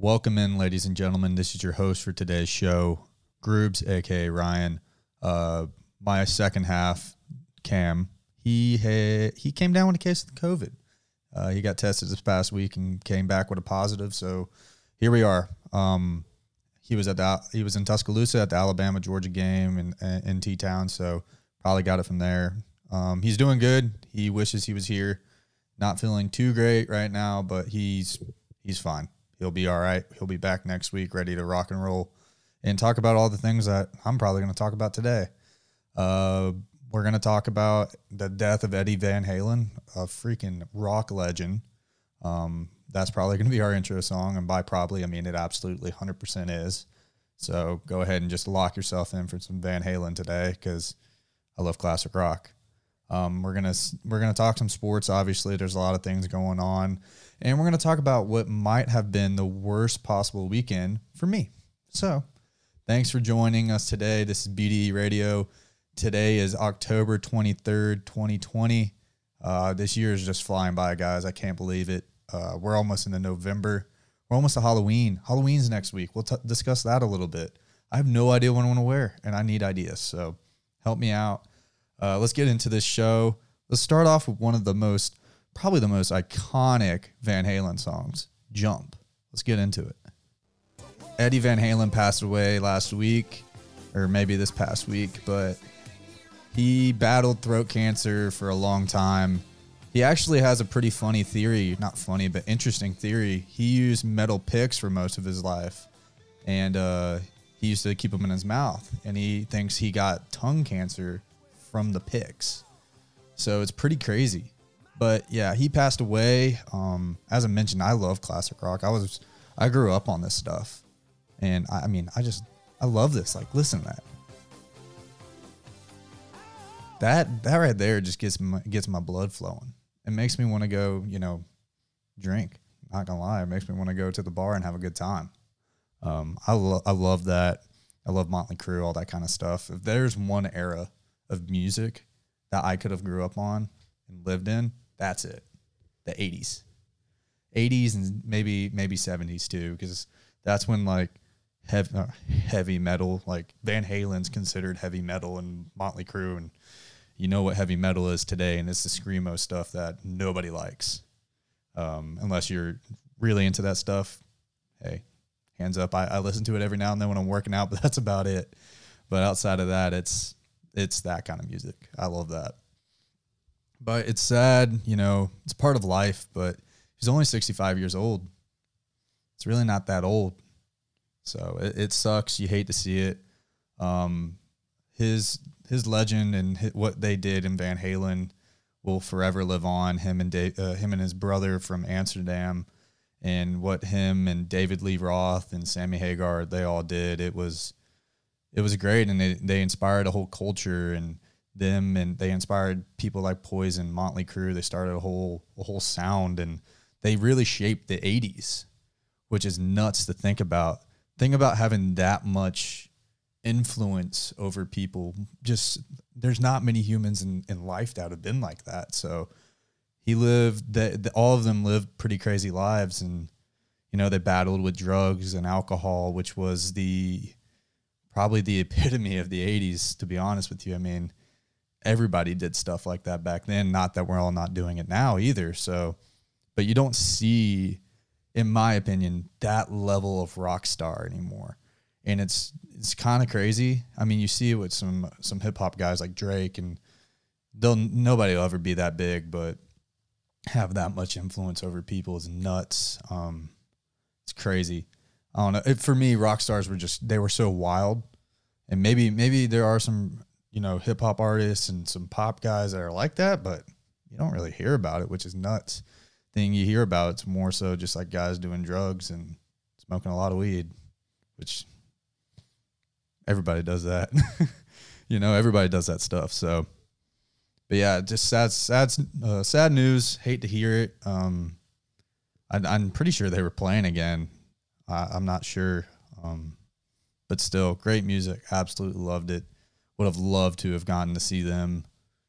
Welcome in, ladies and gentlemen. This is your host for today's show, Groobs, aka Ryan. Uh, my second half, Cam, he he came down with a case of COVID. Uh, he got tested this past week and came back with a positive. So here we are. Um, he was at the he was in Tuscaloosa at the Alabama Georgia game in in T Town. So probably got it from there. Um, he's doing good. He wishes he was here. Not feeling too great right now, but he's he's fine. He'll be all right. He'll be back next week, ready to rock and roll, and talk about all the things that I'm probably going to talk about today. Uh, we're going to talk about the death of Eddie Van Halen, a freaking rock legend. Um, that's probably going to be our intro song, and by probably I mean it absolutely 100% is. So go ahead and just lock yourself in for some Van Halen today because I love classic rock. Um, we're gonna we're gonna talk some sports. Obviously, there's a lot of things going on, and we're gonna talk about what might have been the worst possible weekend for me. So, thanks for joining us today. This is BDE Radio. Today is October 23rd, 2020. Uh, this year is just flying by, guys. I can't believe it. Uh, we're almost into November. We're almost to Halloween. Halloween's next week. We'll t- discuss that a little bit. I have no idea what I want to wear, and I need ideas. So help me out. Uh, let's get into this show. Let's start off with one of the most, probably the most iconic Van Halen songs, Jump. Let's get into it. Eddie Van Halen passed away last week, or maybe this past week, but he battled throat cancer for a long time. He actually has a pretty funny theory, not funny, but interesting theory. He used metal picks for most of his life, and uh, he used to keep them in his mouth. And he thinks he got tongue cancer from the picks. So it's pretty crazy. But yeah, he passed away. Um, as I mentioned, I love classic rock. I was, I grew up on this stuff, and I, I mean, I just, I love this. Like, listen to that. That that right there just gets my, gets my blood flowing. It makes me want to go, you know, drink. Not gonna lie, it makes me want to go to the bar and have a good time. Um, I lo- I love that. I love Motley Crue, all that kind of stuff. If there's one era of music that I could have grew up on and lived in, that's it. The 80s. 80s and maybe maybe 70s too cuz that's when like heavy, uh, heavy metal like Van Halen's considered heavy metal and Motley Crue and you know what heavy metal is today and it's the screamo stuff that nobody likes. Um, unless you're really into that stuff, hey, hands up. I, I listen to it every now and then when I'm working out, but that's about it. But outside of that, it's it's that kind of music. I love that. But it's sad, you know, it's part of life, but he's only 65 years old. It's really not that old. So it, it sucks. You hate to see it. Um, his his legend and his, what they did in Van Halen will forever live on. Him and uh, him and his brother from Amsterdam, and what him and David Lee Roth and Sammy Hagar they all did. It was it was great, and they they inspired a whole culture and them, and they inspired people like Poison, Motley Crue. They started a whole a whole sound, and they really shaped the '80s, which is nuts to think about. Think about having that much influence over people. Just there's not many humans in, in life that have been like that. So he lived that all of them lived pretty crazy lives and you know they battled with drugs and alcohol which was the probably the epitome of the 80s to be honest with you i mean everybody did stuff like that back then. Not that we're all not doing it now either. So but you don't see in my opinion that level of rock star anymore. And it's it's kind of crazy. I mean you see it with some some hip hop guys like drake and they'll nobody will ever be that big but have that much influence over people is nuts. Um it's crazy. I don't know. It, for me, rock stars were just they were so wild, and maybe maybe there are some you know hip hop artists and some pop guys that are like that, but you don't really hear about it, which is nuts. Thing you hear about it's more so just like guys doing drugs and smoking a lot of weed, which everybody does that. you know, everybody does that stuff. So, but yeah, just sad, sad, uh, sad news. Hate to hear it. Um, I, I'm pretty sure they were playing again I, am not sure. Um, but still, great music. Absolutely loved it. Would have loved to have gotten to see them,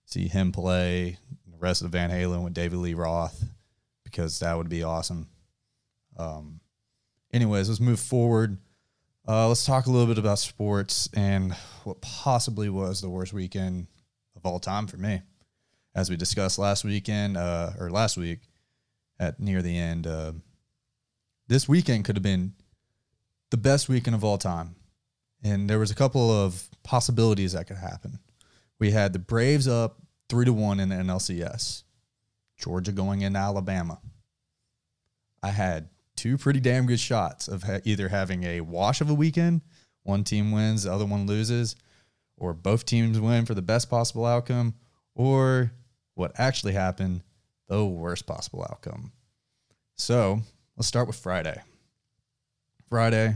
see him play, the rest of Van Halen with David Lee Roth, because that would be awesome. Um, anyways, let's move forward. Uh, let's talk a little bit about sports and what possibly was the worst weekend of all time for me. As we discussed last weekend, uh, or last week at near the end, uh, this weekend could have been the best weekend of all time. And there was a couple of possibilities that could happen. We had the Braves up three to one in the NLCS, Georgia going into Alabama. I had two pretty damn good shots of ha- either having a wash of a weekend, one team wins, the other one loses, or both teams win for the best possible outcome, or what actually happened, the worst possible outcome. So let's start with Friday. Friday,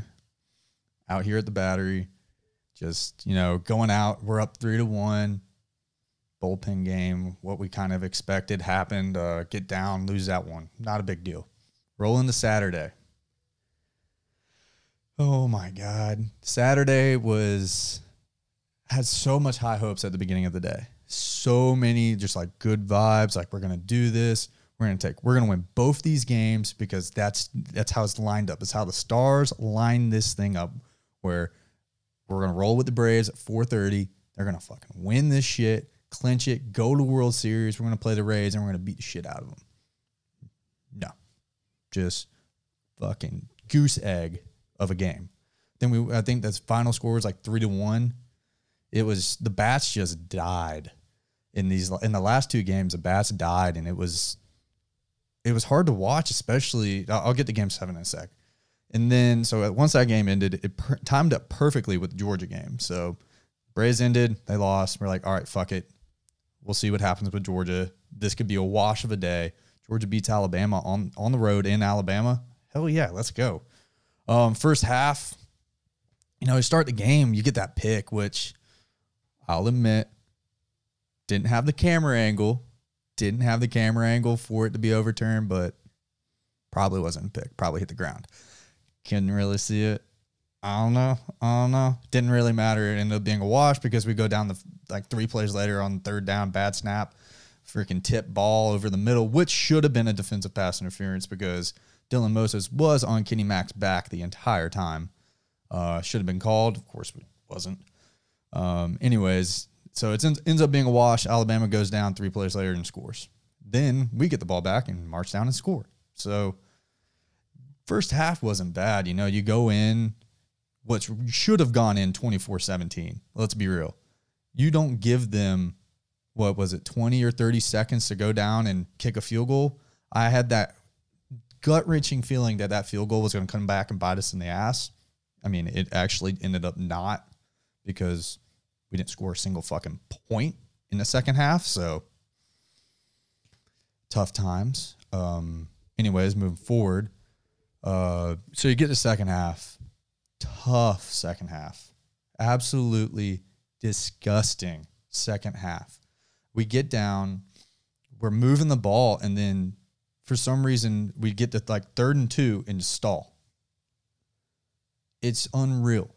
out here at the battery, just, you know, going out, we're up three to one. Bullpen game, what we kind of expected happened. Uh, get down, lose that one. Not a big deal. Roll into Saturday. Oh my God. Saturday was had so much high hopes at the beginning of the day. So many just like good vibes, like we're gonna do this. We're gonna take we're gonna win both these games because that's that's how it's lined up. It's how the stars line this thing up where we're gonna roll with the Braves at 4:30. They're gonna fucking win this shit, clinch it, go to World Series. We're gonna play the Rays and we're gonna beat the shit out of them. No, just fucking goose egg of a game. Then we, I think that's final score was like three to one. It was the bats just died in these in the last two games. The bats died, and it was it was hard to watch, especially. I'll get to game seven in a sec. And then, so once that game ended, it per- timed up perfectly with the Georgia game. So Braves ended, they lost. We're like, all right, fuck it. We'll see what happens with Georgia. This could be a wash of a day. Georgia beats Alabama on on the road in Alabama. Hell yeah, let's go. Um, first half, you know, you start the game, you get that pick, which I'll admit didn't have the camera angle, didn't have the camera angle for it to be overturned, but probably wasn't a pick. Probably hit the ground. Couldn't really see it. I don't know. I don't know. Didn't really matter. It ended up being a wash because we go down the like three plays later on third down, bad snap, freaking tip ball over the middle, which should have been a defensive pass interference because Dylan Moses was on Kenny Mack's back the entire time. Uh, should have been called. Of course, it wasn't. Um, anyways, so it ends up being a wash. Alabama goes down three plays later and scores. Then we get the ball back and march down and score. So first half wasn't bad. You know, you go in, what should have gone in 24 17. Let's be real. You don't give them, what was it, 20 or 30 seconds to go down and kick a field goal. I had that gut wrenching feeling that that field goal was going to come back and bite us in the ass. I mean, it actually ended up not because we didn't score a single fucking point in the second half. So tough times. Um, anyways, moving forward. Uh, so you get the second half, tough second half, absolutely disgusting second half. We get down, we're moving the ball, and then for some reason we get to like third and two and stall. It's unreal.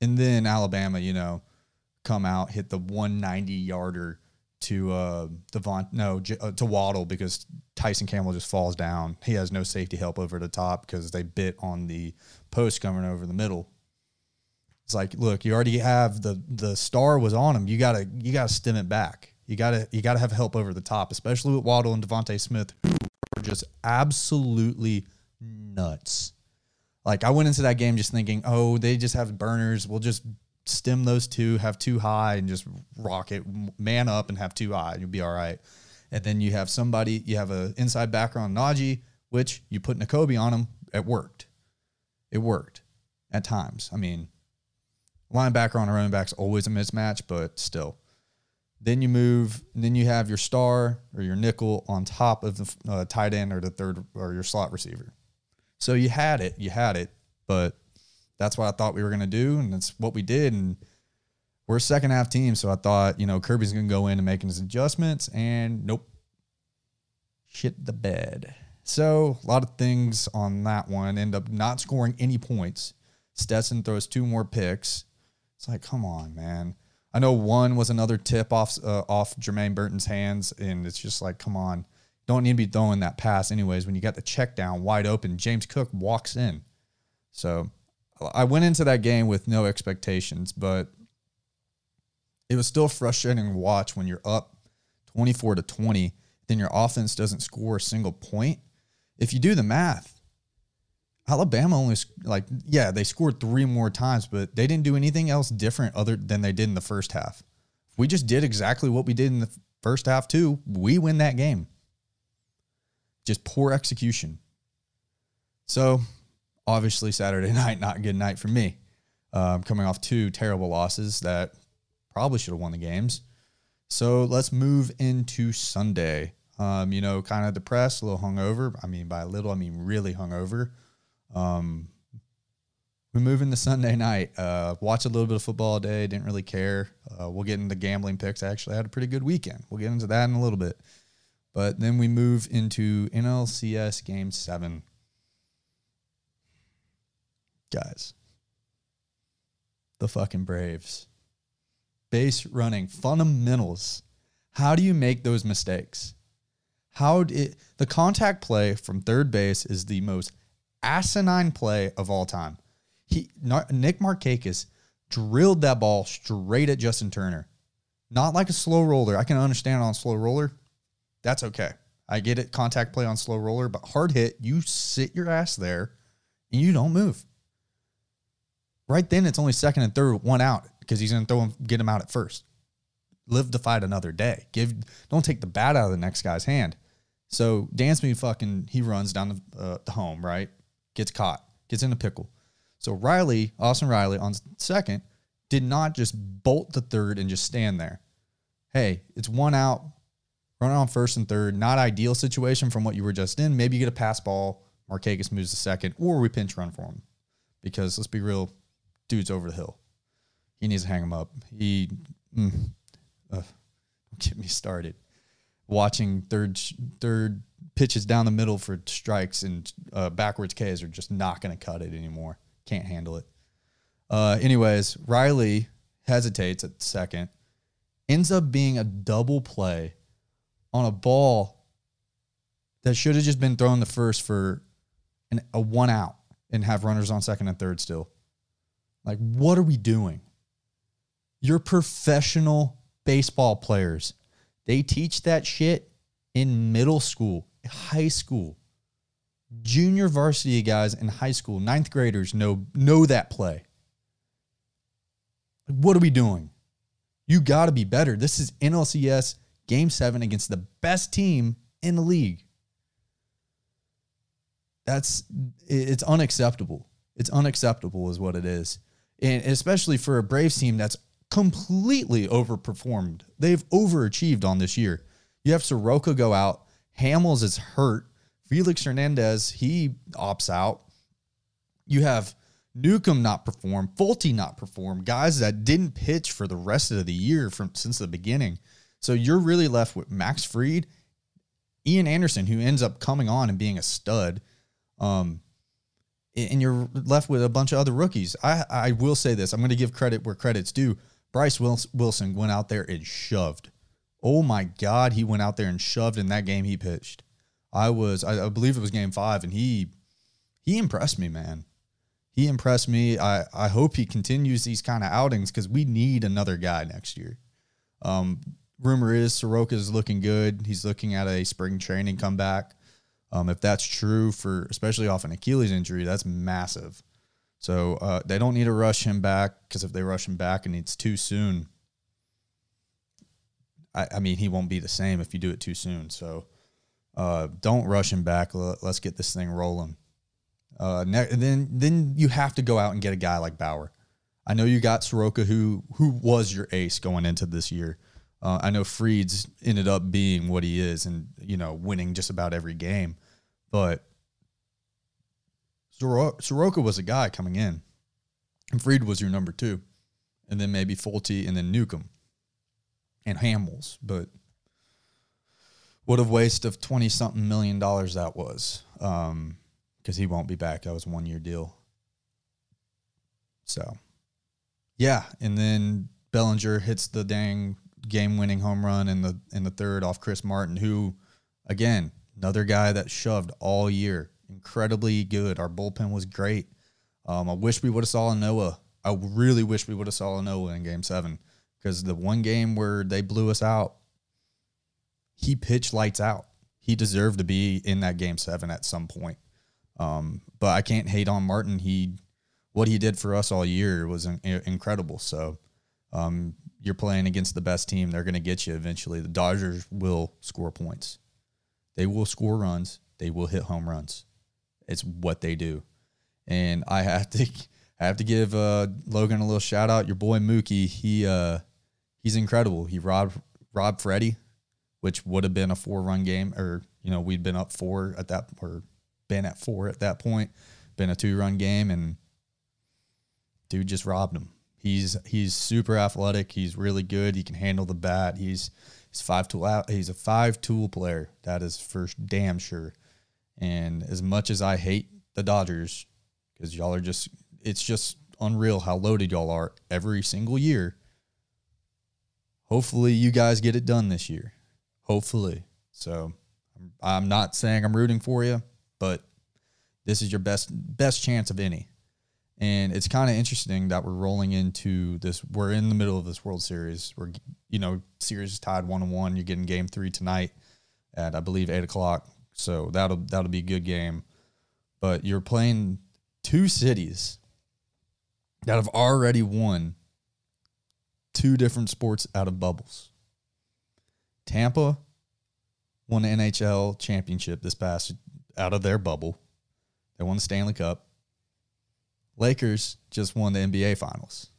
And then Alabama, you know, come out, hit the 190 yarder to uh Devon no uh, to Waddle because Tyson Campbell just falls down. He has no safety help over the top because they bit on the post coming over the middle. It's like, look, you already have the the star was on him. You gotta you gotta stem it back. You gotta you gotta have help over the top, especially with Waddle and DeVonta Smith, who are just absolutely nuts. Like I went into that game just thinking, oh, they just have burners. We'll just stem those two, have two high, and just rock it, man up, and have two high, and you'll be all right. And then you have somebody, you have an inside backer on Najee, which you put Nakobe on him. It worked. It worked at times. I mean, linebacker on a running back's always a mismatch, but still. Then you move, then you have your star or your nickel on top of the uh, tight end or the third or your slot receiver. So you had it, you had it, but that's what I thought we were going to do, and that's what we did. And we're a second half team, so I thought you know Kirby's going to go in and make his adjustments, and nope, shit the bed. So a lot of things on that one end up not scoring any points. Stetson throws two more picks. It's like, come on, man. I know one was another tip off uh, off Jermaine Burton's hands, and it's just like, come on, don't need to be throwing that pass anyways. When you got the check down wide open, James Cook walks in. So I went into that game with no expectations, but it was still frustrating to watch when you're up 24 to 20, then your offense doesn't score a single point. If you do the math, Alabama only like yeah, they scored three more times, but they didn't do anything else different other than they did in the first half. We just did exactly what we did in the first half too, we win that game. Just poor execution. So, obviously Saturday night not a good night for me. Um, coming off two terrible losses that probably should have won the games. So let's move into Sunday. Um, you know, kind of depressed, a little hungover. I mean, by a little, I mean really hungover. Um, we move into Sunday night. Uh, watch a little bit of football all day. Didn't really care. Uh, we'll get into gambling picks. I actually had a pretty good weekend. We'll get into that in a little bit. But then we move into NLCS Game Seven. Guys, the fucking Braves base running fundamentals. How do you make those mistakes? How did the contact play from third base is the most asinine play of all time. He Nick Markakis drilled that ball straight at Justin Turner. Not like a slow roller. I can understand on slow roller. That's okay. I get it. Contact play on slow roller, but hard hit, you sit your ass there and you don't move. Right then, it's only second and third, one out because he's going to throw him, get him out at first. Live to fight another day. Give, don't take the bat out of the next guy's hand. So Dansby fucking he runs down the, uh, the home right, gets caught, gets in a pickle. So Riley, Austin Riley on second, did not just bolt the third and just stand there. Hey, it's one out, running on first and third. Not ideal situation from what you were just in. Maybe you get a pass ball, Markakis moves to second, or we pinch run for him. Because let's be real, dude's over the hill. He needs to hang him up. He, mm, uh, get me started. Watching third third pitches down the middle for strikes and uh, backwards Ks are just not going to cut it anymore. Can't handle it. Uh, anyways, Riley hesitates at second, ends up being a double play on a ball that should have just been thrown the first for an, a one out and have runners on second and third still. Like, what are we doing? You're professional baseball players. They teach that shit in middle school, high school. Junior varsity guys in high school, ninth graders know know that play. What are we doing? You got to be better. This is NLCS game seven against the best team in the league. That's it's unacceptable. It's unacceptable, is what it is. And especially for a Braves team that's completely overperformed. They've overachieved on this year. You have Soroka go out. Hamels is hurt. Felix Hernandez, he opts out. You have Newcomb not perform, Folty not perform, guys that didn't pitch for the rest of the year from since the beginning. So you're really left with Max Fried, Ian Anderson, who ends up coming on and being a stud. Um, and you're left with a bunch of other rookies. I, I will say this. I'm going to give credit where credit's due. Bryce Wilson went out there and shoved. Oh my God, he went out there and shoved in that game he pitched. I was, I, I believe it was game five, and he he impressed me, man. He impressed me. I, I hope he continues these kind of outings because we need another guy next year. Um, rumor is Soroka is looking good. He's looking at a spring training comeback. Um, if that's true for especially off an Achilles injury, that's massive. So uh, they don't need to rush him back because if they rush him back and it's too soon, I, I, mean, he won't be the same if you do it too soon. So uh, don't rush him back. Let, us get this thing rolling. Uh, ne- then then you have to go out and get a guy like Bauer. I know you got Soroka, who who was your ace going into this year. Uh, I know Fried's ended up being what he is, and you know, winning just about every game. But Soroka was a guy coming in, and Fried was your number two, and then maybe Folty, and then Newcomb, and Hamels. But what a waste of twenty something million dollars that was, because um, he won't be back. That was a one year deal. So, yeah, and then Bellinger hits the dang game winning home run in the in the third off Chris Martin, who, again, another guy that shoved all year incredibly good. Our bullpen was great. Um, I wish we would have saw a Noah. I really wish we would have saw a Noah in Game Seven because the one game where they blew us out, he pitched lights out. He deserved to be in that Game Seven at some point. Um, but I can't hate on Martin. He what he did for us all year was in, incredible. So um, you're playing against the best team. They're going to get you eventually. The Dodgers will score points. They will score runs. They will hit home runs. It's what they do. And I have to I have to give uh, Logan a little shout out. Your boy Mookie, he uh, he's incredible. He robbed robbed Freddie, which would have been a four run game, or you know we'd been up four at that, or been at four at that point, been a two run game, and dude just robbed him. He's he's super athletic. He's really good. He can handle the bat. He's he's five tool. He's a five tool player. That is for damn sure. And as much as I hate the Dodgers, because y'all are just it's just unreal how loaded y'all are every single year. Hopefully, you guys get it done this year. Hopefully. So, I'm not saying I'm rooting for you, but this is your best best chance of any. And it's kind of interesting that we're rolling into this. We're in the middle of this World Series. We're, you know, series tied one on one. You're getting Game Three tonight at I believe eight o'clock. So that'll that'll be a good game. But you're playing two cities that have already won two different sports out of bubbles. Tampa won the NHL championship this past out of their bubble. They won the Stanley Cup. Lakers just won the NBA finals.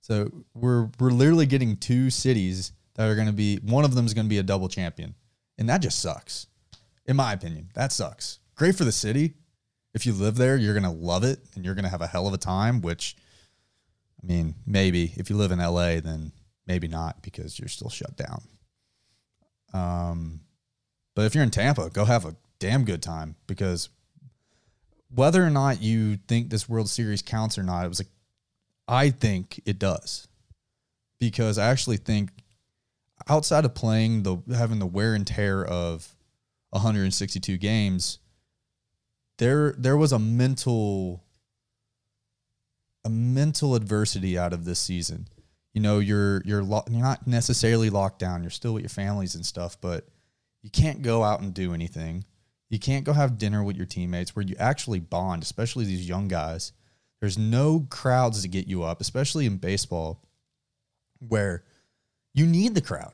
So we're we're literally getting two cities that are going to be one of them is going to be a double champion. And that just sucks. In my opinion, that sucks. Great for the city, if you live there, you're gonna love it and you're gonna have a hell of a time. Which, I mean, maybe if you live in LA, then maybe not because you're still shut down. Um, but if you're in Tampa, go have a damn good time because whether or not you think this World Series counts or not, it was like I think it does because I actually think outside of playing the having the wear and tear of 162 games there there was a mental a mental adversity out of this season. You know, you're you're lo- you're not necessarily locked down. You're still with your families and stuff, but you can't go out and do anything. You can't go have dinner with your teammates where you actually bond, especially these young guys. There's no crowds to get you up, especially in baseball, where you need the crowd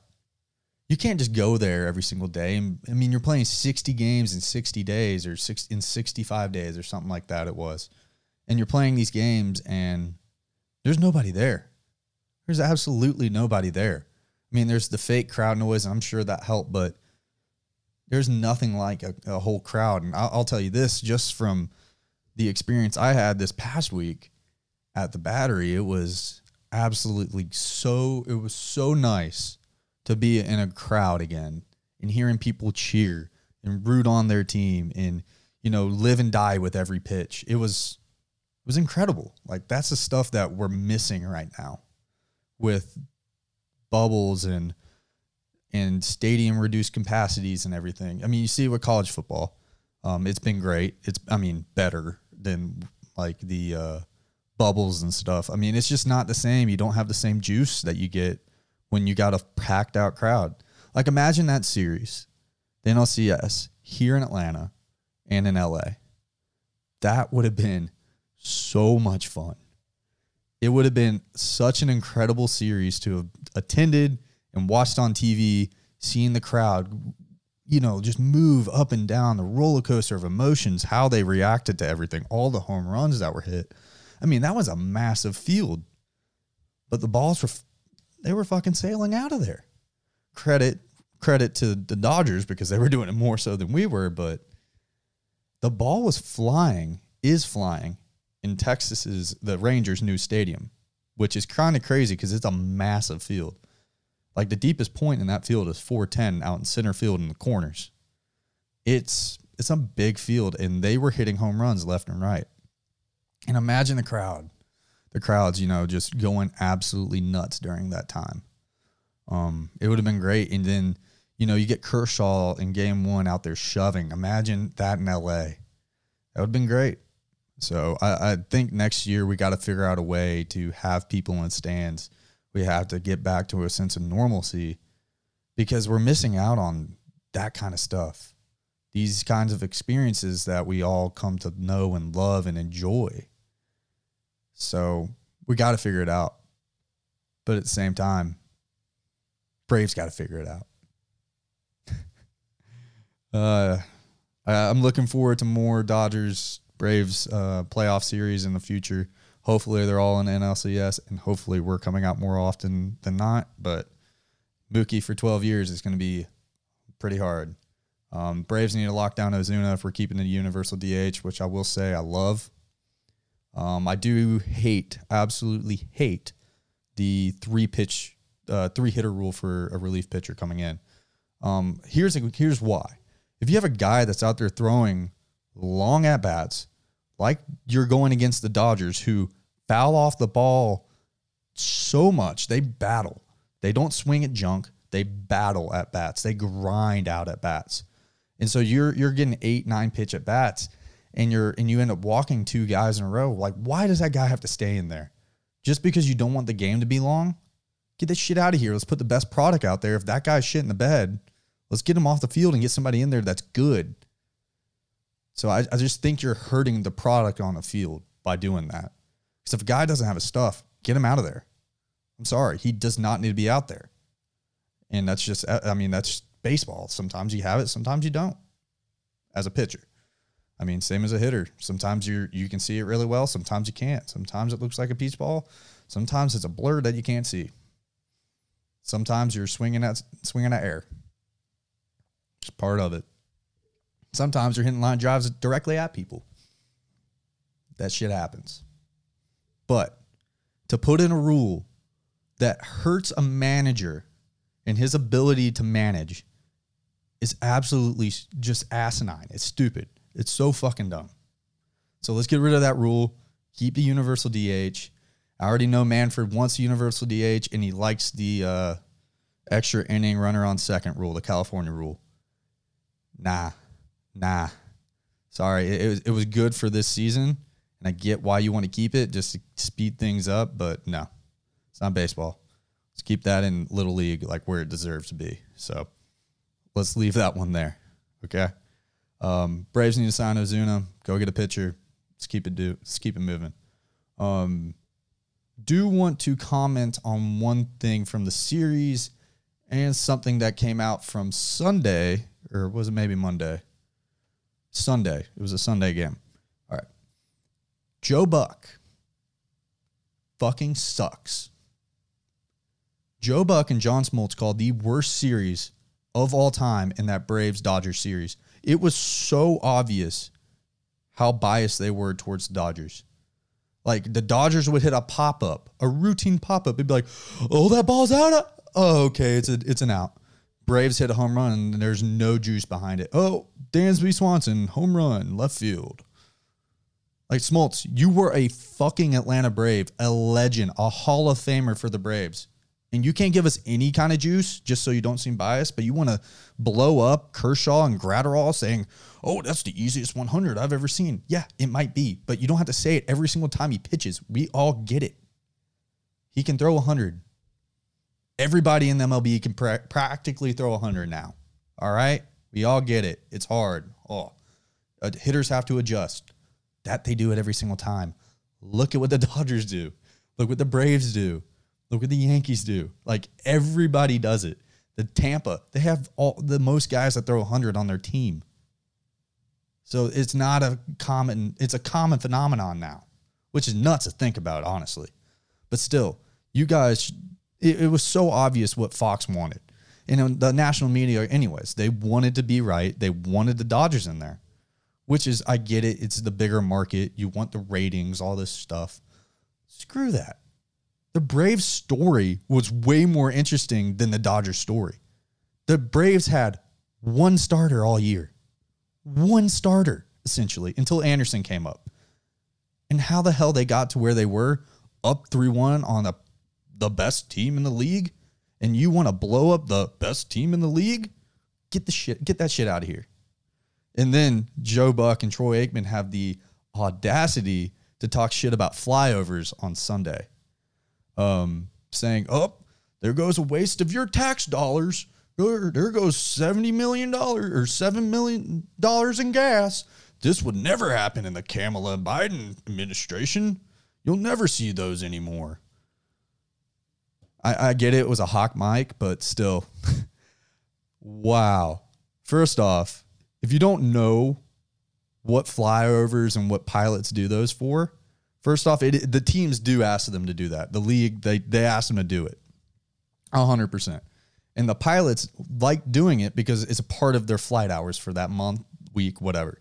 you can't just go there every single day. I mean, you're playing 60 games in 60 days or six in 65 days or something like that. It was, and you're playing these games and there's nobody there. There's absolutely nobody there. I mean, there's the fake crowd noise, and I'm sure that helped, but there's nothing like a, a whole crowd. And I'll, I'll tell you this, just from the experience I had this past week at the Battery, it was absolutely so. It was so nice to be in a crowd again and hearing people cheer and root on their team and you know live and die with every pitch. It was it was incredible. Like that's the stuff that we're missing right now with bubbles and and stadium reduced capacities and everything. I mean, you see with college football, um, it's been great. It's I mean better than like the uh, bubbles and stuff. I mean, it's just not the same. You don't have the same juice that you get when you got a packed out crowd. Like imagine that series, the NLCS here in Atlanta and in LA. That would have been so much fun. It would have been such an incredible series to have attended and watched on TV, seeing the crowd, you know, just move up and down the roller coaster of emotions, how they reacted to everything, all the home runs that were hit. I mean, that was a massive field, but the balls were they were fucking sailing out of there. Credit credit to the Dodgers because they were doing it more so than we were, but the ball was flying, is flying in Texas's the Rangers' new stadium, which is kind of crazy because it's a massive field. Like the deepest point in that field is 410 out in center field in the corners. It's it's a big field, and they were hitting home runs left and right. And imagine the crowd the crowds, you know, just going absolutely nuts during that time. Um, it would have been great. And then, you know, you get Kershaw in game one out there shoving. Imagine that in LA. That would have been great. So I, I think next year we got to figure out a way to have people in stands. We have to get back to a sense of normalcy because we're missing out on that kind of stuff. These kinds of experiences that we all come to know and love and enjoy. So we got to figure it out. But at the same time, Braves got to figure it out. uh, I'm looking forward to more Dodgers Braves uh, playoff series in the future. Hopefully, they're all in NLCS, and hopefully, we're coming out more often than not. But Mookie for 12 years is going to be pretty hard. Um, Braves need to lock down Ozuna if we're keeping the universal DH, which I will say I love. Um, I do hate, absolutely hate the three pitch, uh, three hitter rule for a relief pitcher coming in. Um, here's a, here's why. If you have a guy that's out there throwing long at bats, like you're going against the Dodgers, who foul off the ball so much, they battle. They don't swing at junk. They battle at bats. They grind out at bats. And so you're you're getting eight, nine pitch at bats and you're and you end up walking two guys in a row. Like, why does that guy have to stay in there? Just because you don't want the game to be long? Get that shit out of here. Let's put the best product out there. If that guy's shit in the bed, let's get him off the field and get somebody in there that's good. So I, I just think you're hurting the product on the field by doing that. Because if a guy doesn't have his stuff, get him out of there. I'm sorry. He does not need to be out there. And that's just, I mean, that's baseball. Sometimes you have it, sometimes you don't as a pitcher. I mean, same as a hitter. Sometimes you you can see it really well, sometimes you can't. Sometimes it looks like a peach ball. Sometimes it's a blur that you can't see. Sometimes you're swinging at swinging at air. It's part of it. Sometimes you're hitting line drives directly at people. That shit happens. But to put in a rule that hurts a manager and his ability to manage is absolutely just asinine. It's stupid. It's so fucking dumb. So let's get rid of that rule. Keep the universal DH. I already know Manfred wants the universal DH and he likes the uh, extra inning runner on second rule, the California rule. Nah, nah. Sorry, it, it, was, it was good for this season, and I get why you want to keep it just to speed things up, but no, it's not baseball. Let's keep that in little league, like where it deserves to be. So let's leave that one there. Okay. Um, Braves need to sign Ozuna. Go get a pitcher. Let's keep it do. Let's keep it moving. Um, do want to comment on one thing from the series and something that came out from Sunday, or was it maybe Monday? Sunday. It was a Sunday game. All right. Joe Buck fucking sucks. Joe Buck and John Smoltz called the worst series of all time in that Braves Dodgers series. It was so obvious how biased they were towards the Dodgers. Like the Dodgers would hit a pop up, a routine pop up. It'd be like, "Oh, that ball's out." Oh, okay, it's a it's an out. Braves hit a home run and there's no juice behind it. Oh, Dansby Swanson home run left field. Like Smoltz, you were a fucking Atlanta Brave, a legend, a Hall of Famer for the Braves and you can't give us any kind of juice just so you don't seem biased, but you want to blow up Kershaw and Graterol saying, oh, that's the easiest 100 I've ever seen. Yeah, it might be, but you don't have to say it every single time he pitches. We all get it. He can throw 100. Everybody in the MLB can pra- practically throw 100 now. All right? We all get it. It's hard. Oh, uh, hitters have to adjust. That they do it every single time. Look at what the Dodgers do. Look what the Braves do. Look what the Yankees do. Like everybody does it. The Tampa, they have all the most guys that throw 100 on their team. So it's not a common it's a common phenomenon now, which is nuts to think about honestly. But still, you guys it, it was so obvious what Fox wanted. And the national media anyways, they wanted to be right. They wanted the Dodgers in there. Which is I get it, it's the bigger market. You want the ratings, all this stuff. Screw that the Braves story was way more interesting than the Dodgers story. The Braves had one starter all year, one starter essentially until Anderson came up. And how the hell they got to where they were, up 3 1 on the, the best team in the league, and you want to blow up the best team in the league? Get the shit, get that shit out of here. And then Joe Buck and Troy Aikman have the audacity to talk shit about flyovers on Sunday, um, saying, "Oh, there goes a waste of your tax dollars. There, goes seventy million dollars or seven million dollars in gas. This would never happen in the Kamala Biden administration. You'll never see those anymore." I, I get it, it was a hot mic, but still, wow. First off, if you don't know what flyovers and what pilots do those for, first off, it, the teams do ask them to do that. The league, they, they ask them to do it 100%. And the pilots like doing it because it's a part of their flight hours for that month, week, whatever.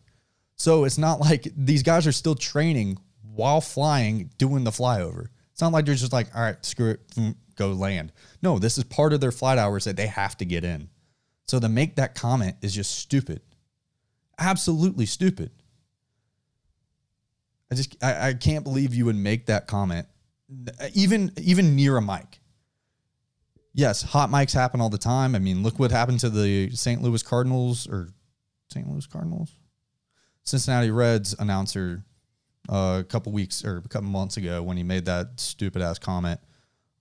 So it's not like these guys are still training while flying, doing the flyover. It's not like they're just like, all right, screw it, go land. No, this is part of their flight hours that they have to get in. So to make that comment is just stupid. Absolutely stupid. I just I, I can't believe you would make that comment even even near a mic. Yes, hot mics happen all the time. I mean, look what happened to the St. Louis Cardinals or St. Louis Cardinals, Cincinnati Reds announcer uh, a couple weeks or a couple months ago when he made that stupid ass comment.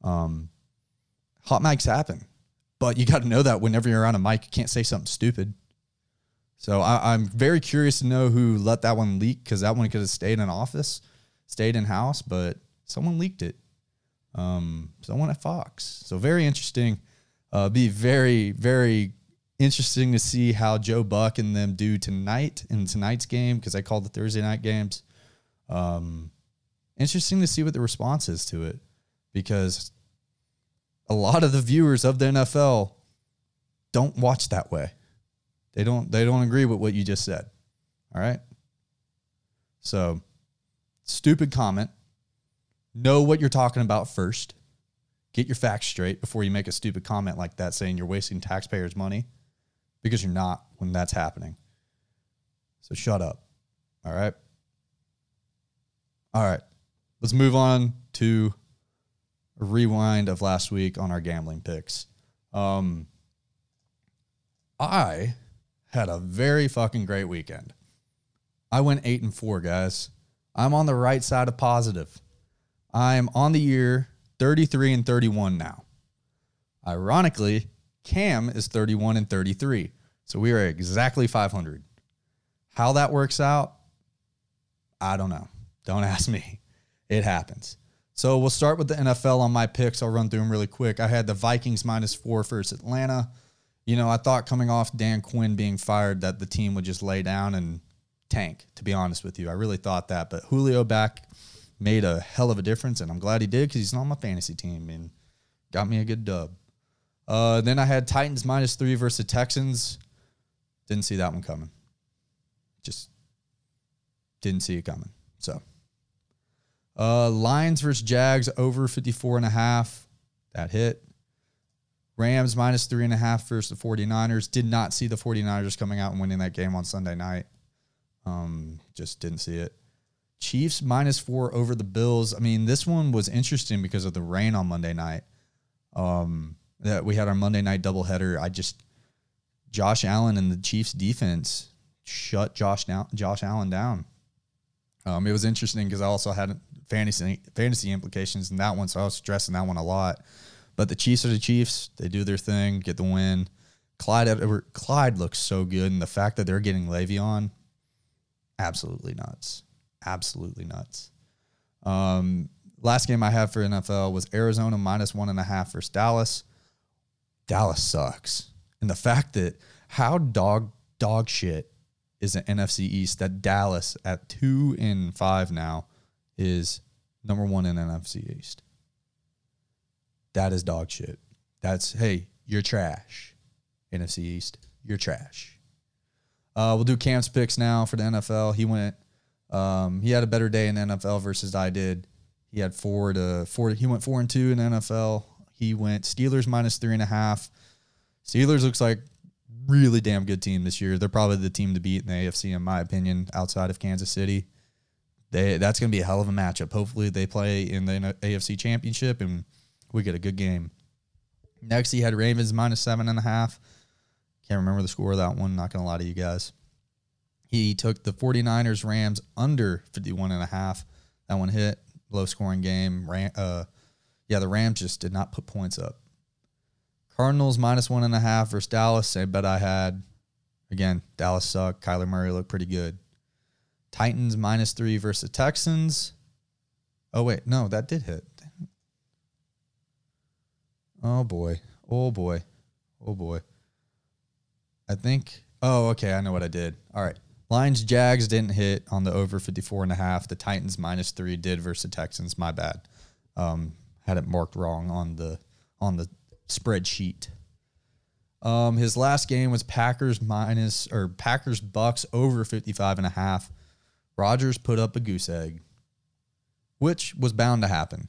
Um, hot mics happen. But you got to know that whenever you're on a mic, you can't say something stupid. So I, am very curious to know who let that one leak because that one could have stayed in office, stayed in house, but someone leaked it. Um, someone at Fox. So very interesting. Uh, be very, very interesting to see how Joe Buck and them do tonight in tonight's game because I called the Thursday night games. Um, interesting to see what the response is to it because a lot of the viewers of the NFL don't watch that way. They don't they don't agree with what you just said. All right? So, stupid comment. Know what you're talking about first. Get your facts straight before you make a stupid comment like that saying you're wasting taxpayers' money because you're not when that's happening. So shut up. All right? All right. Let's move on to a rewind of last week on our gambling picks. Um, I had a very fucking great weekend. I went eight and four, guys. I'm on the right side of positive. I'm on the year 33 and 31 now. Ironically, Cam is 31 and 33. So we are exactly 500. How that works out, I don't know. Don't ask me. It happens. So we'll start with the NFL on my picks. I'll run through them really quick. I had the Vikings minus four versus Atlanta. You know, I thought coming off Dan Quinn being fired that the team would just lay down and tank, to be honest with you. I really thought that. But Julio back made a hell of a difference, and I'm glad he did because he's on my fantasy team and got me a good dub. Uh, then I had Titans minus three versus Texans. Didn't see that one coming. Just didn't see it coming. So uh, Lions versus Jags over 54 and a half. That hit. Rams minus three and a half versus the 49ers. Did not see the 49ers coming out and winning that game on Sunday night. Um, just didn't see it. Chiefs minus four over the Bills. I mean, this one was interesting because of the rain on Monday night. Um, that we had our Monday night doubleheader. I just Josh Allen and the Chiefs defense shut Josh down, Josh Allen down. Um, it was interesting because I also had fantasy fantasy implications in that one, so I was stressing that one a lot. But the Chiefs are the Chiefs; they do their thing, get the win. Clyde Clyde looks so good, and the fact that they're getting Le'Veon, absolutely nuts, absolutely nuts. Um, last game I have for NFL was Arizona minus one and a half versus Dallas. Dallas sucks, and the fact that how dog dog shit is an NFC East that Dallas at two and five now is number one in NFC East. That is dog shit. That's hey, you're trash. NFC East, you're trash. Uh, we'll do Cam's picks now for the NFL. He went. Um, he had a better day in NFL versus I did. He had four to four. He went four and two in NFL. He went Steelers minus three and a half. Steelers looks like really damn good team this year. They're probably the team to beat in the AFC, in my opinion, outside of Kansas City. They that's going to be a hell of a matchup. Hopefully, they play in the AFC Championship and we get a good game. Next, he had Ravens minus seven and a half. Can't remember the score of that one. Not going to lie to you guys. He took the 49ers Rams under 51 and a half. That one hit. Low scoring game. Ram, uh, yeah, the Rams just did not put points up. Cardinals minus one and a half versus Dallas. Same bet I had. Again, Dallas sucked. Kyler Murray looked pretty good. Titans minus three versus Texans. Oh, wait. No, that did hit. Oh, boy. Oh, boy. Oh, boy. I think. Oh, okay. I know what I did. All right. Lions Jags didn't hit on the over 54 and a half. The Titans minus three did versus the Texans. My bad. Um, had it marked wrong on the on the spreadsheet. Um, his last game was Packers minus or Packers Bucks over 55 and a half. Rodgers put up a goose egg, which was bound to happen.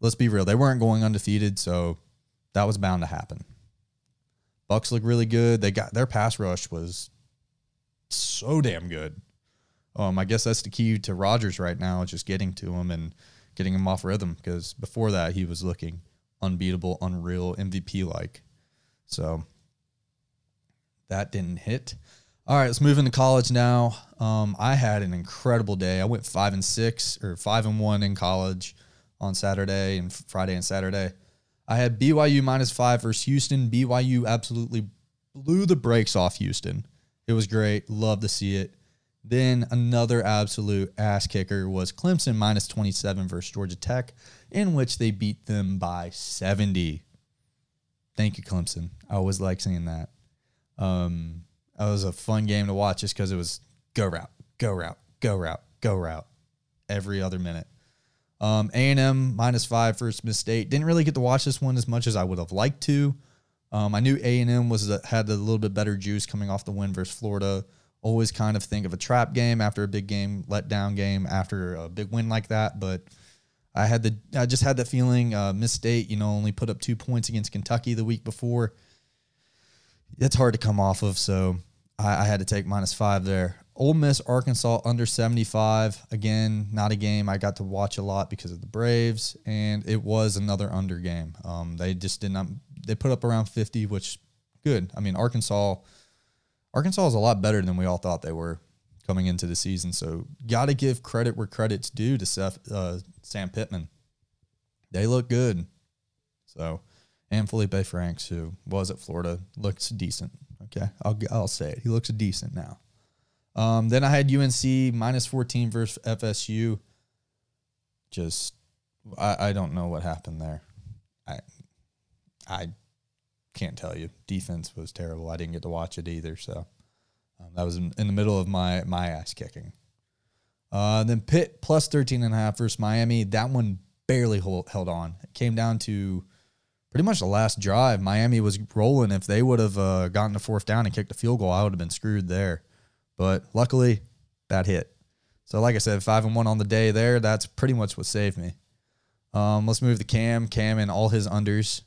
Let's be real. They weren't going undefeated, so that was bound to happen. Bucks look really good. They got their pass rush was so damn good. Um, I guess that's the key to Rodgers right now, just getting to him and getting him off rhythm because before that he was looking unbeatable, unreal, MVP like. So that didn't hit. All right, let's move into college now. Um, I had an incredible day. I went five and six or five and one in college on Saturday and Friday and Saturday. I had BYU minus five versus Houston. BYU absolutely blew the brakes off Houston. It was great. Love to see it. Then another absolute ass kicker was Clemson minus 27 versus Georgia Tech, in which they beat them by 70. Thank you, Clemson. I always like seeing that. Um, it was a fun game to watch just because it was go route, go route, go route, go route every other minute. Um, A&M minus five for Miss State. Didn't really get to watch this one as much as I would have liked to. Um, I knew A&M was a, had a little bit better juice coming off the win versus Florida always kind of think of a trap game after a big game, let down game after a big win like that. But I had the I just had that feeling. Uh, Miss State, you know, only put up two points against Kentucky the week before. It's hard to come off of, so I, I had to take minus five there. Ole Miss, Arkansas under 75. Again, not a game I got to watch a lot because of the Braves, and it was another under game. Um, they just did not, they put up around 50, which good. I mean, Arkansas Arkansas is a lot better than we all thought they were coming into the season. So got to give credit where credit's due to Seth, uh, Sam Pittman. They look good. So, and Felipe Franks, who was at Florida, looks decent. Okay, I'll I'll say it. He looks decent now. Um, then I had UNC minus 14 versus FSU. Just, I, I don't know what happened there. I, I can't tell you. Defense was terrible. I didn't get to watch it either. So um, that was in, in, the middle of my my ass kicking. Uh, then Pitt plus 13 and a half versus Miami. That one barely hold, held on. It came down to pretty much the last drive. Miami was rolling. If they would have uh, gotten a fourth down and kicked a field goal, I would have been screwed there. But luckily, that hit. So, like I said, five and one on the day there. That's pretty much what saved me. Um, let's move to Cam. Cam and all his unders.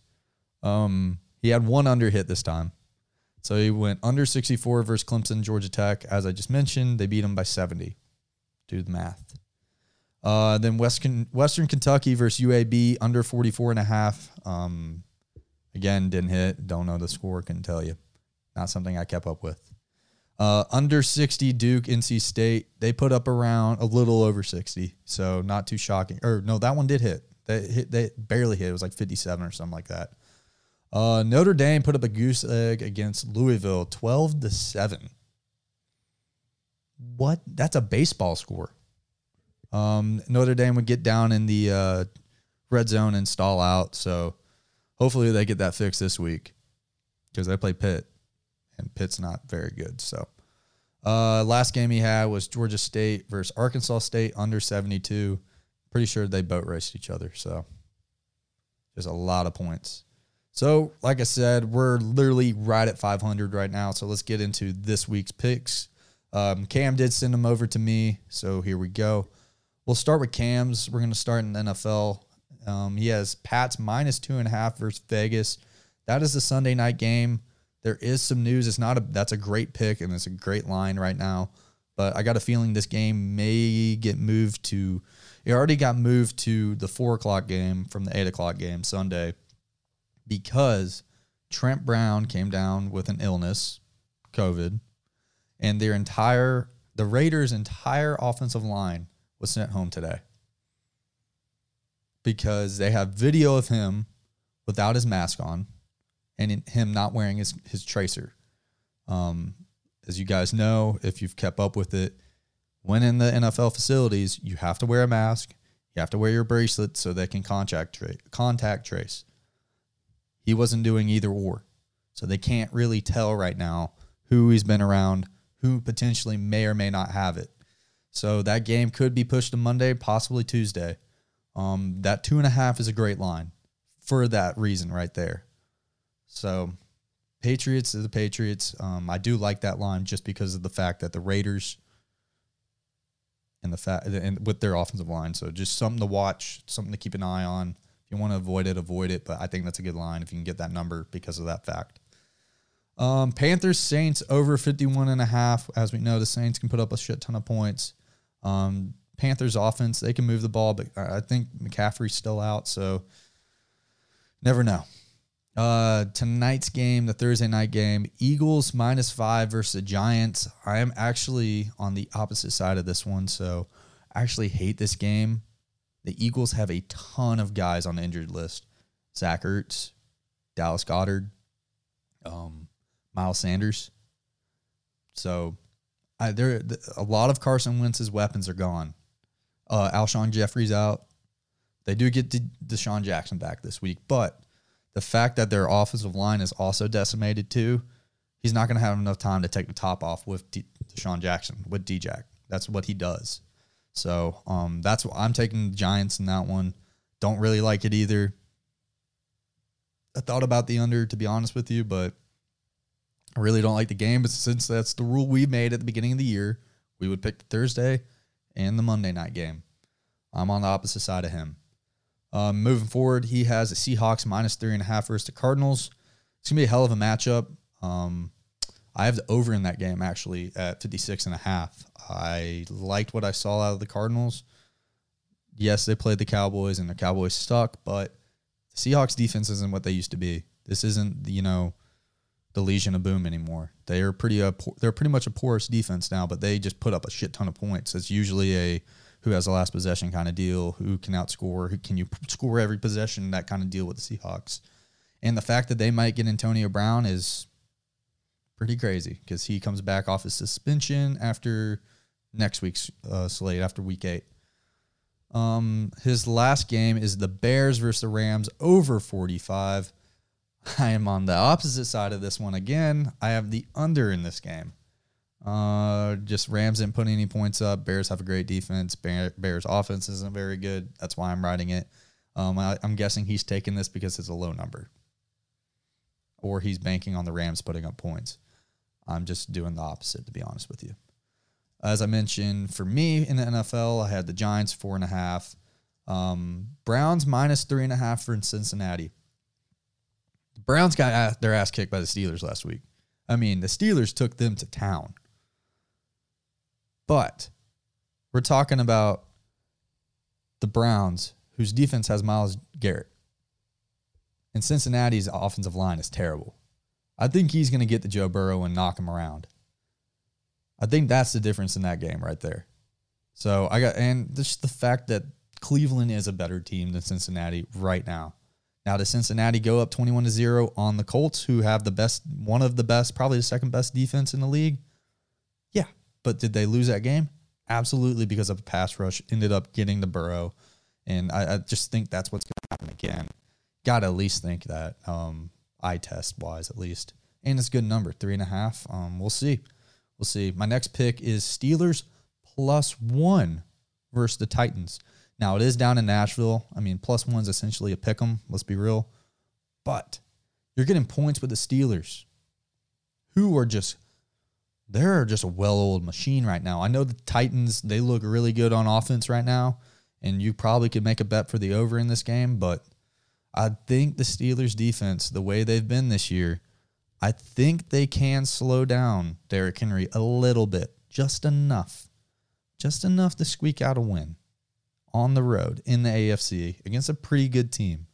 Um, he had one under hit this time. So he went under 64 versus Clemson, Georgia Tech. As I just mentioned, they beat him by 70. Do the math. Uh, then Western, Western Kentucky versus UAB under 44 and a half. Um, again, didn't hit. Don't know the score. Couldn't tell you. Not something I kept up with. Uh, under 60 Duke, NC State. They put up around a little over 60. So not too shocking. Or no, that one did hit. They hit. They barely hit. It was like 57 or something like that. Uh, Notre Dame put up a goose egg against Louisville, twelve to seven. What? That's a baseball score. Um, Notre Dame would get down in the uh, red zone and stall out. So hopefully they get that fixed this week because they play Pitt, and Pitt's not very good. So uh, last game he had was Georgia State versus Arkansas State under seventy two. Pretty sure they boat raced each other. So just a lot of points. So, like I said, we're literally right at 500 right now. So let's get into this week's picks. Um, Cam did send them over to me, so here we go. We'll start with Cam's. We're going to start in the NFL. Um, he has Pats minus two and a half versus Vegas. That is the Sunday night game. There is some news. It's not a that's a great pick and it's a great line right now. But I got a feeling this game may get moved to. It already got moved to the four o'clock game from the eight o'clock game Sunday because Trent Brown came down with an illness, COVID, and their entire the Raiders' entire offensive line was sent home today because they have video of him without his mask on and him not wearing his his tracer. Um, as you guys know, if you've kept up with it, when in the NFL facilities, you have to wear a mask. You have to wear your bracelet so they can contact tra- contact trace. He wasn't doing either or, so they can't really tell right now who he's been around, who potentially may or may not have it. So that game could be pushed to Monday, possibly Tuesday. Um, that two and a half is a great line for that reason right there. So Patriots are the Patriots. Um, I do like that line just because of the fact that the Raiders and the fact and with their offensive line. So just something to watch, something to keep an eye on. If you want to avoid it, avoid it. But I think that's a good line if you can get that number because of that fact. Um, Panthers Saints over 51 and a half. As we know, the Saints can put up a shit ton of points. Um, Panthers offense, they can move the ball, but I think McCaffrey's still out, so never know. Uh, tonight's game, the Thursday night game, Eagles minus five versus the Giants. I am actually on the opposite side of this one, so I actually hate this game. The Eagles have a ton of guys on the injured list: Zach Ertz, Dallas Goedert, um, Miles Sanders. So, I, there a lot of Carson Wentz's weapons are gone. Uh, Alshon Jeffery's out. They do get De- DeSean Jackson back this week, but the fact that their offensive line is also decimated too, he's not going to have enough time to take the top off with De- DeSean Jackson with D-Jack. That's what he does. So um, that's what I'm taking the Giants in that one. Don't really like it either. I thought about the under to be honest with you, but I really don't like the game. But since that's the rule we made at the beginning of the year, we would pick the Thursday and the Monday night game. I'm on the opposite side of him. Um, moving forward, he has the Seahawks minus three and a half versus the Cardinals. It's gonna be a hell of a matchup. Um, I have the over in that game actually at 56 and a half. I liked what I saw out of the Cardinals. Yes, they played the Cowboys and the Cowboys stuck, but the Seahawks defense isn't what they used to be. This isn't, you know, the Legion of Boom anymore. They are pretty they're pretty much a porous defense now, but they just put up a shit ton of points. It's usually a who has the last possession kind of deal, who can outscore, who can you score every possession, that kind of deal with the Seahawks. And the fact that they might get Antonio Brown is pretty crazy because he comes back off his suspension after next week's uh, slate, after week eight. Um, his last game is the Bears versus the Rams over 45. I am on the opposite side of this one again. I have the under in this game. Uh, just Rams didn't put any points up. Bears have a great defense. Bear, Bears offense isn't very good. That's why I'm riding it. Um, I, I'm guessing he's taking this because it's a low number, or he's banking on the Rams putting up points. I'm just doing the opposite, to be honest with you. As I mentioned, for me in the NFL, I had the Giants four and a half, um, Browns minus three and a half for Cincinnati. The Browns got their ass kicked by the Steelers last week. I mean, the Steelers took them to town. But we're talking about the Browns, whose defense has Myles Garrett. And Cincinnati's offensive line is terrible. I think he's going to get to Joe Burrow and knock him around. I think that's the difference in that game right there. So I got, and just the fact that Cleveland is a better team than Cincinnati right now. Now, does Cincinnati go up 21 to 0 on the Colts, who have the best, one of the best, probably the second best defense in the league? But did they lose that game? Absolutely, because of a pass rush, ended up getting the Burrow. And I, I just think that's what's going to happen again. Got to at least think that, um, eye test wise, at least. And it's a good number, three and a half. Um, we'll see. We'll see. My next pick is Steelers plus one versus the Titans. Now it is down in Nashville. I mean, plus one's essentially a pick 'em. Let's be real. But you're getting points with the Steelers, who are just they're just a well-oiled machine right now. I know the Titans, they look really good on offense right now, and you probably could make a bet for the over in this game, but I think the Steelers defense, the way they've been this year, I think they can slow down Derrick Henry a little bit, just enough. Just enough to squeak out a win on the road in the AFC against a pretty good team.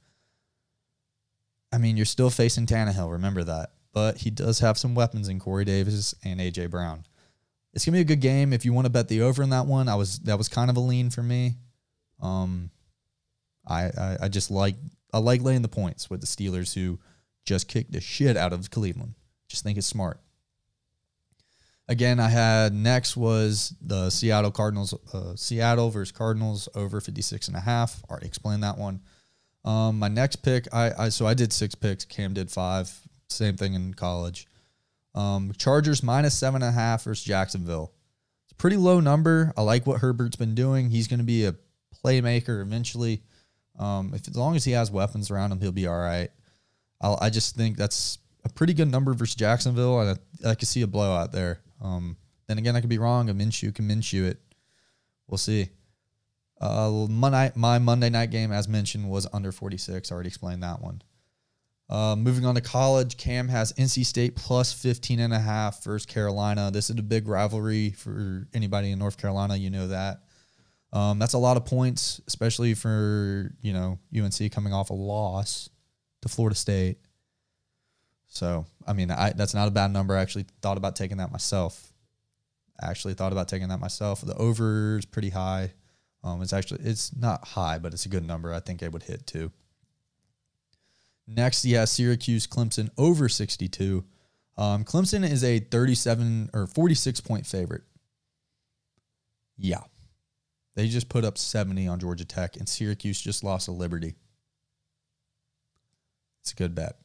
I mean, you're still facing Tannehill, remember that but he does have some weapons in Corey Davis and AJ Brown. it's gonna be a good game. If you want to bet the over in that one, I was that was kind of a lean for me. Um, I, I I just like I like laying the points with the Steelers who just kicked the shit out of Cleveland. Just think it's smart. Again, I had next was the Seattle Cardinals, uh, Seattle versus Cardinals over 56 and a half. Already explained that one. Um, my next pick, I, I so I did six picks. Cam did five. Same thing in college. Um, Chargers minus seven and a half versus Jacksonville. It's a pretty low number. I like what Herbert's been doing. He's going to be a playmaker eventually. Um, if as long as he has weapons around him, he'll be all right. I'll, I just think that's a pretty good number versus Jacksonville, and I, I could see a blowout there. Um, then again, I could be wrong. A Minshew can Minshew it. We'll see. Uh, Monday, my Monday night game, as mentioned, was under 46. I already explained that one. Uh, moving on to college, Cam has NC State plus 15 and a half versus Carolina. This is a big rivalry for anybody in North Carolina. You know that. Um, that's a lot of points, especially for, you know, UNC coming off a loss to Florida State. So, I mean, I, that's not a bad number. I actually thought about taking that myself. I actually thought about taking that myself. The over is pretty high. Um, it's actually it's not high, but it's a good number. I think it would hit too. Next, yeah, Syracuse Clemson over 62. Um, Clemson is a 37 or 46 point favorite. Yeah. They just put up 70 on Georgia Tech, and Syracuse just lost a Liberty. It's a good bet.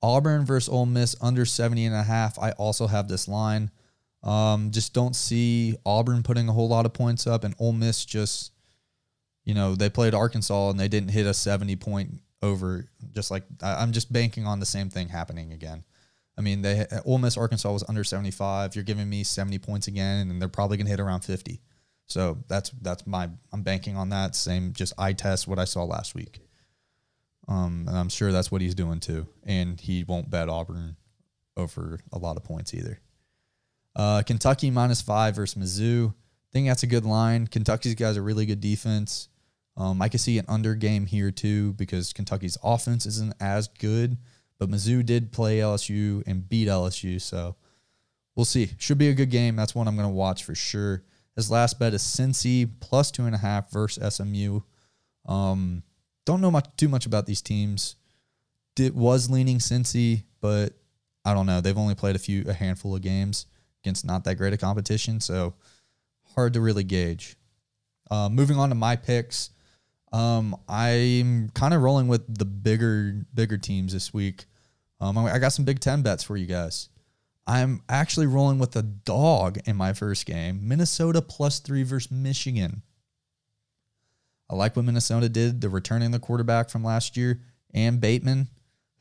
Auburn versus Ole Miss under 70 and a half. I also have this line. Um, just don't see Auburn putting a whole lot of points up, and Ole Miss just, you know, they played Arkansas and they didn't hit a 70 point over. Just like I'm just banking on the same thing happening again. I mean, they Ole Miss Arkansas was under 75. You're giving me 70 points again, and they're probably gonna hit around 50. So that's that's my I'm banking on that. Same, just eye test what I saw last week. Um, and I'm sure that's what he's doing too. And he won't bet Auburn over a lot of points either. Uh, Kentucky minus five versus Mizzou. I think that's a good line. Kentucky's guys a really good defense. Um, I could see an under game here too because Kentucky's offense isn't as good, but Mizzou did play LSU and beat LSU, so we'll see. Should be a good game. That's one I'm going to watch for sure. His last bet is Cincy plus two and a half versus SMU. Um, don't know much too much about these teams. It was leaning Cincy, but I don't know. They've only played a few, a handful of games against not that great a competition, so hard to really gauge. Uh, moving on to my picks, um, I'm kind of rolling with the bigger, bigger teams this week. Um, I got some Big Ten bets for you guys. I'm actually rolling with a dog in my first game, Minnesota plus three versus Michigan. I like what Minnesota did. They're returning the quarterback from last year and Bateman,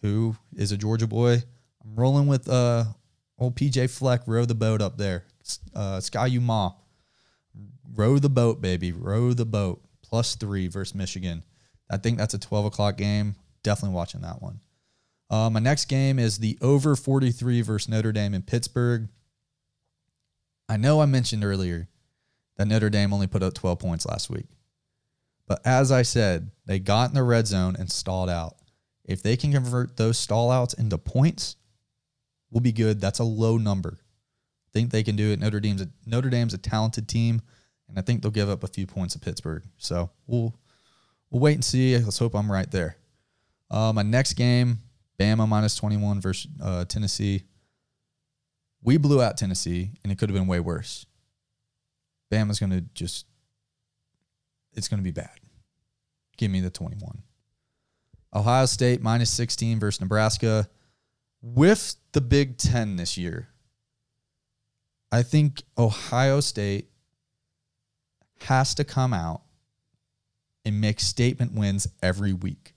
who is a Georgia boy. I'm rolling with uh old PJ Fleck, row the boat up there. Uh, Ski-U-Mah. Row the boat, baby. Row the boat. Plus three versus Michigan. I think that's a 12 o'clock game. Definitely watching that one. Uh, my next game is the over 43 versus Notre Dame in Pittsburgh. I know I mentioned earlier that Notre Dame only put up 12 points last week. But as I said, they got in the red zone and stalled out. If they can convert those stall outs into points, we'll be good. That's a low number. I think they can do it. Notre Dame's a, Notre Dame's a talented team, and I think they'll give up a few points to Pittsburgh. So we'll we'll wait and see. Let's hope I'm right there. Uh, my next game, Bama minus 21 versus uh, Tennessee. We blew out Tennessee, and it could have been way worse. Bama's going to just, it's going to be bad. Give me the 21. Ohio State minus 16 versus Nebraska. With the Big Ten this year, I think Ohio State has to come out and make statement wins every week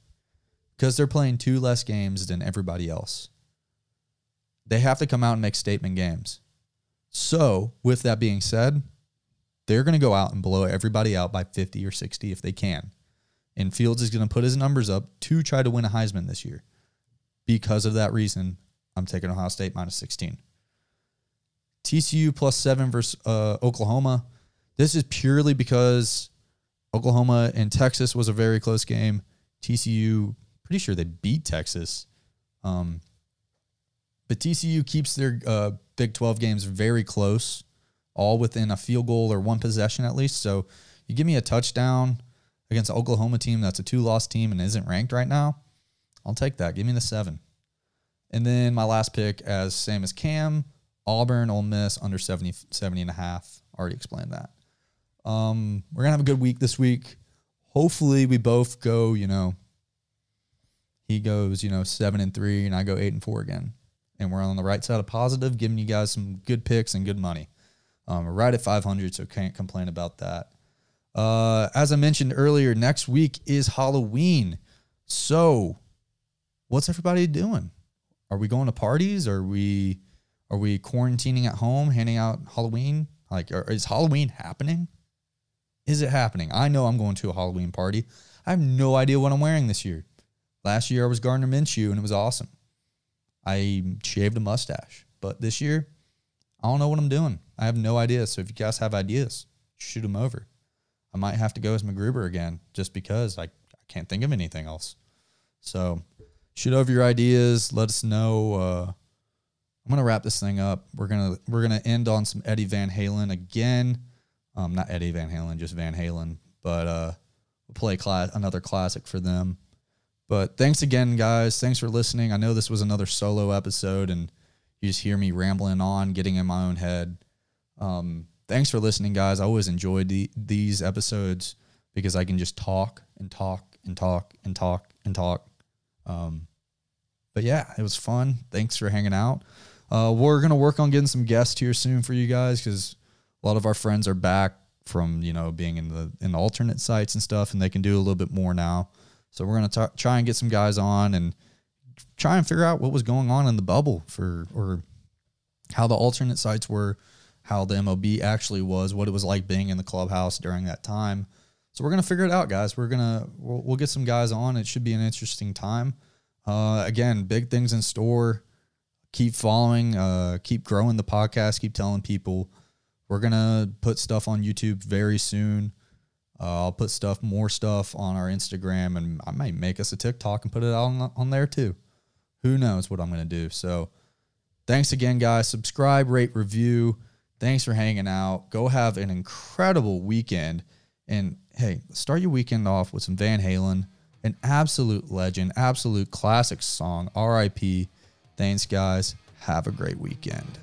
because they're playing two less games than everybody else. They have to come out and make statement games. So, with that being said, they're going to go out and blow everybody out by 50 or 60 if they can. And Fields is going to put his numbers up to try to win a Heisman this year. Because of that reason, I'm taking Ohio State minus 16. TCU plus seven versus uh, Oklahoma. This is purely because Oklahoma and Texas was a very close game. TCU pretty sure they beat Texas. Um, but TCU keeps their uh, Big 12 games very close. all within a field goal or one possession at least. So you give me a touchdown against an Oklahoma team that's a two loss team and isn't ranked right now, I'll take that. Give me the seven. And then my last pick, as same as Cam, Auburn, Ole Miss, under 70, 70 and a half. Already explained that. Um, we're going to have a good week this week. Hopefully, we both go, you know, he goes, you know, seven and three, and I go eight and four again. And we're on the right side of positive, giving you guys some good picks and good money. Um, we're right at 500, so can't complain about that. Uh, as I mentioned earlier, next week is Halloween. So, what's everybody doing? Are we going to parties? Are we are we quarantining at home, handing out Halloween? Like, are, is Halloween happening? Is it happening? I know I'm going to a Halloween party. I have no idea what I'm wearing this year. Last year I was Gardner Minshew and it was awesome. I shaved a mustache, but this year I don't know what I'm doing. I have no idea. So if you guys have ideas, shoot them over. I might have to go as MacGruber again just because I, I can't think of anything else. So shoot over your ideas. Let us know. Uh, I'm gonna wrap this thing up. We're gonna we're gonna end on some Eddie Van Halen again. Um, not Eddie Van Halen, just Van Halen. But uh, play class another classic for them. But thanks again, guys. Thanks for listening. I know this was another solo episode, and you just hear me rambling on, getting in my own head. Um, thanks for listening, guys. I always enjoyed the, these episodes because I can just talk and talk and talk and talk and talk. Um, but yeah, it was fun. Thanks for hanging out. Uh, we're gonna work on getting some guests here soon for you guys because a lot of our friends are back from you know being in the in the alternate sites and stuff, and they can do a little bit more now. So we're gonna try and get some guys on and try and figure out what was going on in the bubble for or how the alternate sites were, how the MLB actually was, what it was like being in the clubhouse during that time. So we're gonna figure it out, guys. We're gonna we'll, we'll get some guys on. It should be an interesting time. Uh, again, big things in store. Keep following. Uh, keep growing the podcast. Keep telling people. We're gonna put stuff on YouTube very soon. Uh, I'll put stuff, more stuff on our Instagram, and I might make us a TikTok and put it on on there too. Who knows what I'm gonna do? So, thanks again, guys. Subscribe, rate, review. Thanks for hanging out. Go have an incredible weekend. And hey, start your weekend off with some Van Halen, an absolute legend, absolute classic song. R.I.P. Thanks, guys. Have a great weekend.